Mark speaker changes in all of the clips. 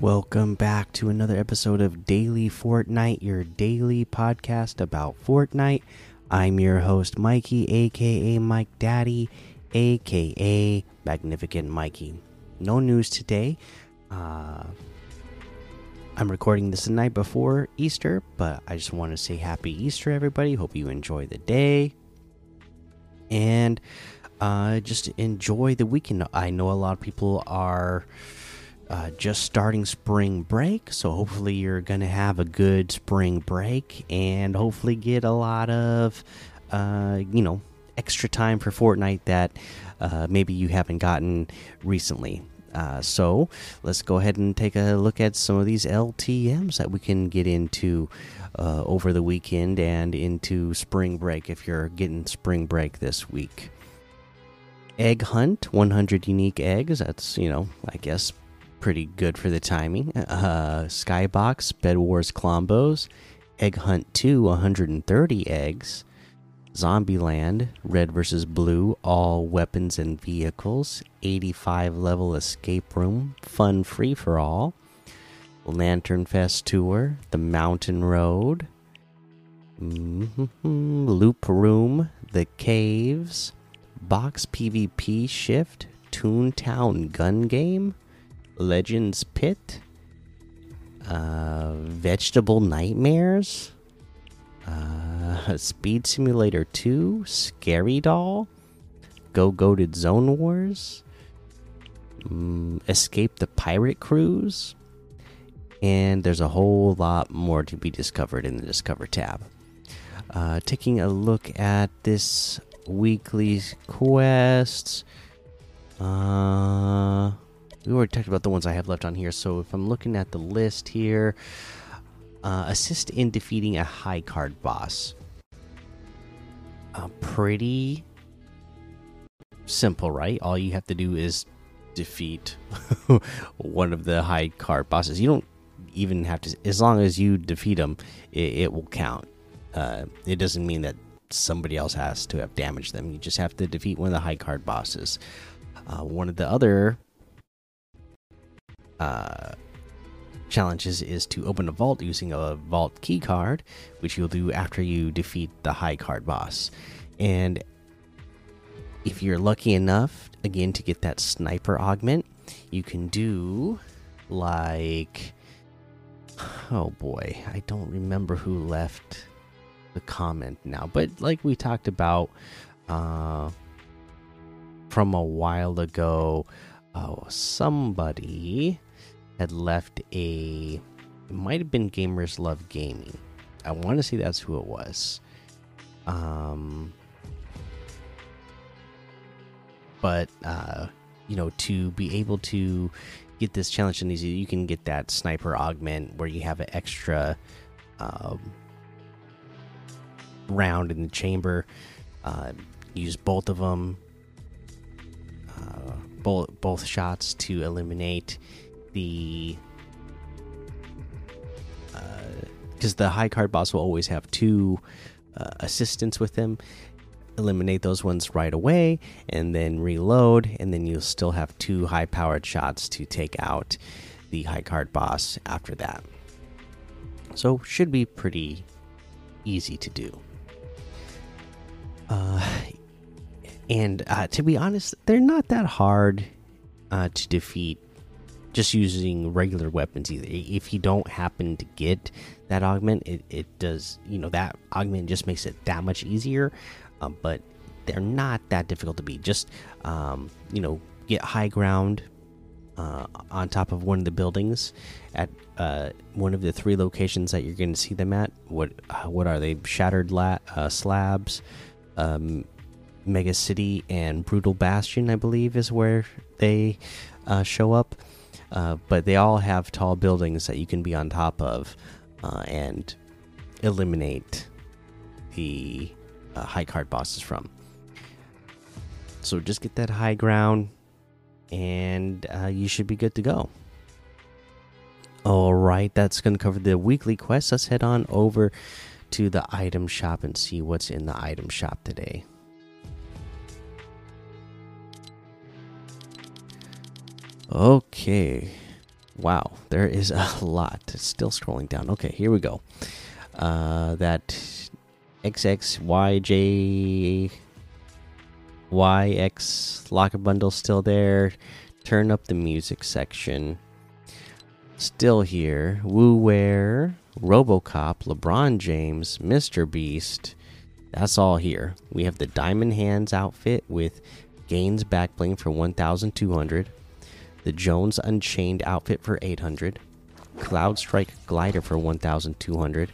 Speaker 1: Welcome back to another episode of Daily Fortnite, your daily podcast about Fortnite. I'm your host, Mikey, aka Mike Daddy, aka Magnificent Mikey. No news today. Uh, I'm recording this the night before Easter, but I just want to say Happy Easter, everybody. Hope you enjoy the day. And uh, just enjoy the weekend. I know a lot of people are uh, just starting spring break, so hopefully you're gonna have a good spring break and hopefully get a lot of, uh, you know, extra time for Fortnite that uh, maybe you haven't gotten recently. Uh, so let's go ahead and take a look at some of these LTMs that we can get into uh, over the weekend and into spring break if you're getting spring break this week. Egg Hunt, 100 unique eggs. That's, you know, I guess pretty good for the timing. Uh, Skybox, Bed Wars Clombos, Egg Hunt 2, 130 eggs. Zombieland, Red vs. Blue, all weapons and vehicles, 85 level escape room, fun free for all. Lantern Fest Tour, The Mountain Road, mm -hmm, Loop Room, The Caves, Box PvP Shift, Toontown Gun Game, Legends Pit, uh, Vegetable Nightmares, uh, Speed Simulator 2, Scary Doll, Go Goated Zone Wars, um, Escape the Pirate Cruise, and there's a whole lot more to be discovered in the Discover tab. Uh, taking a look at this weekly quest. Uh, we already talked about the ones I have left on here. So if I'm looking at the list here, uh, assist in defeating a high card boss. Uh, pretty simple, right? All you have to do is defeat one of the high card bosses. You don't even have to, as long as you defeat them, it, it will count. Uh, it doesn't mean that somebody else has to have damaged them. You just have to defeat one of the high card bosses. Uh, one of the other uh, challenges is to open a vault using a vault key card, which you'll do after you defeat the high card boss. And if you're lucky enough, again, to get that sniper augment, you can do like. Oh boy, I don't remember who left the comment now, but like we talked about uh, from a while ago, oh, somebody had left a. It might have been Gamers Love Gaming. I want to say that's who it was. Um, but uh, you know, to be able to get this challenge in easy, you can get that sniper augment where you have an extra um, round in the chamber. Uh, use both of them, uh, both both shots to eliminate the because uh, the high card boss will always have two uh, assistants with them. Eliminate those ones right away, and then reload, and then you'll still have two high powered shots to take out the high card boss after that. So should be pretty easy to do. Uh, and uh, to be honest, they're not that hard uh, to defeat just using regular weapons either. If you don't happen to get that augment, it, it does, you know, that augment just makes it that much easier. Um, but they're not that difficult to beat. Just, um, you know, get high ground uh, on top of one of the buildings at uh, one of the three locations that you're going to see them at. What uh, what are they? Shattered uh, slabs, um, Mega City, and Brutal Bastion, I believe, is where they uh, show up. Uh, but they all have tall buildings that you can be on top of uh, and eliminate the uh, high card bosses from. So just get that high ground, and uh, you should be good to go. All right, that's going to cover the weekly quest. Let's head on over to the item shop and see what's in the item shop today. Okay. Wow, there is a lot. Still scrolling down. Okay, here we go. Uh, that XXYJ YX locker bundle still there. Turn up the music section. Still here. Wu Wear, Robocop, LeBron James, Mr. Beast. That's all here. We have the Diamond Hands outfit with Gains back bling for 1,200. The Jones Unchained outfit for 800. Cloud Strike glider for 1,200.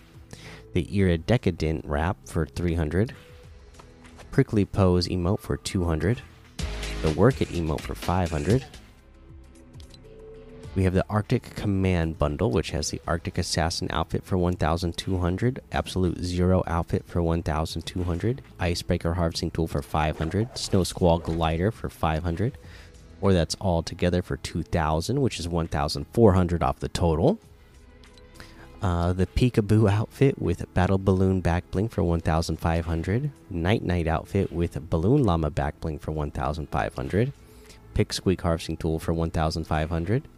Speaker 1: The Era Decadent wrap for 300. Prickly Pose emote for 200. The Work It emote for 500. We have the Arctic Command bundle, which has the Arctic Assassin outfit for 1,200, Absolute Zero outfit for 1,200, Icebreaker Harvesting Tool for 500, Snow Squall Glider for 500, or that's all together for 2,000, which is 1,400 off the total. Uh, the Peekaboo outfit with Battle Balloon back bling for 1,500. Night Night outfit with Balloon Llama back bling for 1,500. Pick Squeak Harvesting Tool for 1,500.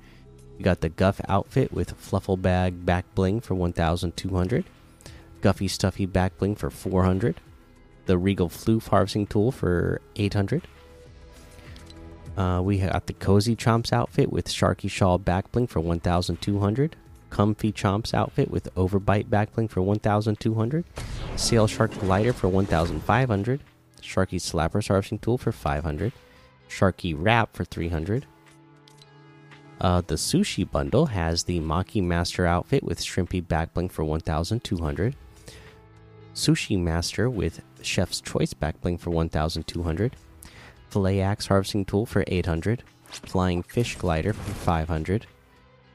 Speaker 1: You got the Guff outfit with Fluffle Bag back bling for 1,200. Guffy Stuffy back bling for 400. The Regal Floof Harvesting Tool for 800. Uh, we got the Cozy Chomps outfit with Sharky Shawl back bling for 1,200. Comfy Chomps outfit with Overbite backbling for 1,200. Sail Shark Glider for 1,500. Sharky Slappers Harvesting Tool for 500. Sharky Wrap for 300. Uh, the Sushi Bundle has the Maki Master outfit with Shrimpy Backbling for 1,200. Sushi Master with Chef's Choice Backbling for 1,200. Filet Axe Harvesting Tool for 800. Flying Fish Glider for 500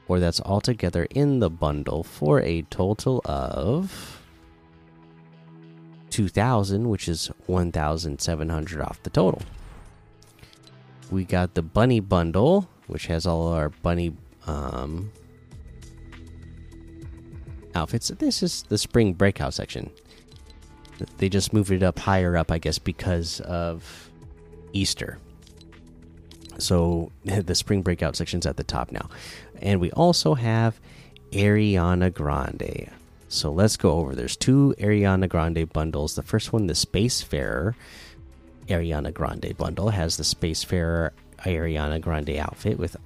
Speaker 1: or that's all together in the bundle for a total of 2000 which is 1700 off the total we got the bunny bundle which has all our bunny um, outfits this is the spring breakout section they just moved it up higher up i guess because of easter so the spring breakout section's at the top now and we also have Ariana Grande. So let's go over. There's two Ariana Grande bundles. The first one, the Spacefarer Ariana Grande bundle, has the Spacefarer Ariana Grande outfit with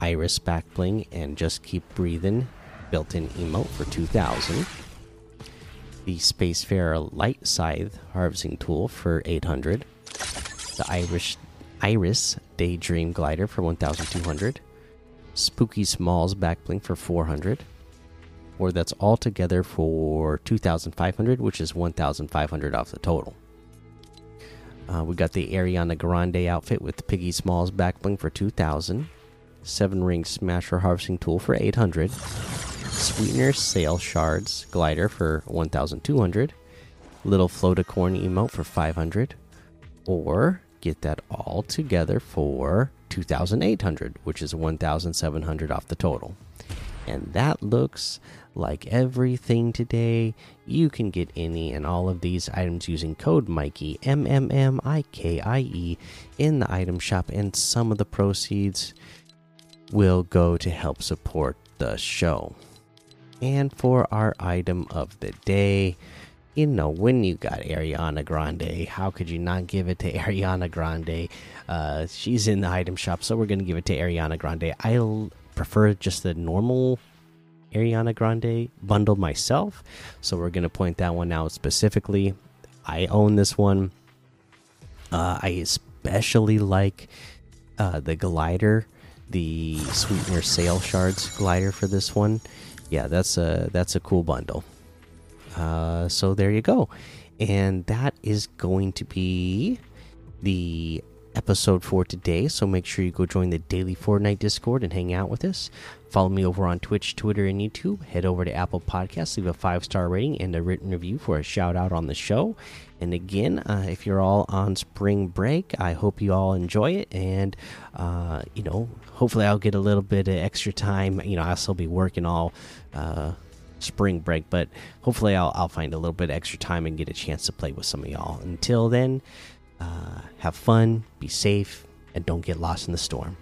Speaker 1: Iris back bling and Just Keep Breathing built-in emote for 2000. The Spacefarer Light Scythe harvesting tool for 800. The Irish Iris Daydream glider for 1200 Spooky Smalls backbling for 400. Or that's all together for 2,500, which is 1,500 off the total. Uh, we got the Ariana Grande outfit with Piggy Smalls backbling for 2,000. Seven Ring Smasher Harvesting Tool for 800. Sweetener Sail Shards Glider for 1,200. Little Floaticorn emote for 500. Or get that all together for 2,800, which is 1,700 off the total. And that looks like everything today. You can get any and all of these items using code Mikey M M M I K I E in the item shop, and some of the proceeds will go to help support the show. And for our item of the day, you know, when you got Ariana Grande, how could you not give it to Ariana Grande? Uh, she's in the item shop, so we're going to give it to Ariana Grande. I prefer just the normal Ariana Grande bundle myself, so we're going to point that one out specifically. I own this one. Uh, I especially like uh, the glider, the sweetener sail shards glider for this one. Yeah, that's a that's a cool bundle. Uh, so there you go. And that is going to be the episode for today. So make sure you go join the daily Fortnite Discord and hang out with us. Follow me over on Twitch, Twitter, and YouTube. Head over to Apple Podcasts, leave a five star rating and a written review for a shout out on the show. And again, uh, if you're all on spring break, I hope you all enjoy it. And, uh, you know, hopefully I'll get a little bit of extra time. You know, I'll still be working all. Uh, spring break, but hopefully I'll, I'll find a little bit extra time and get a chance to play with some of y'all. Until then, uh, have fun, be safe, and don't get lost in the storm.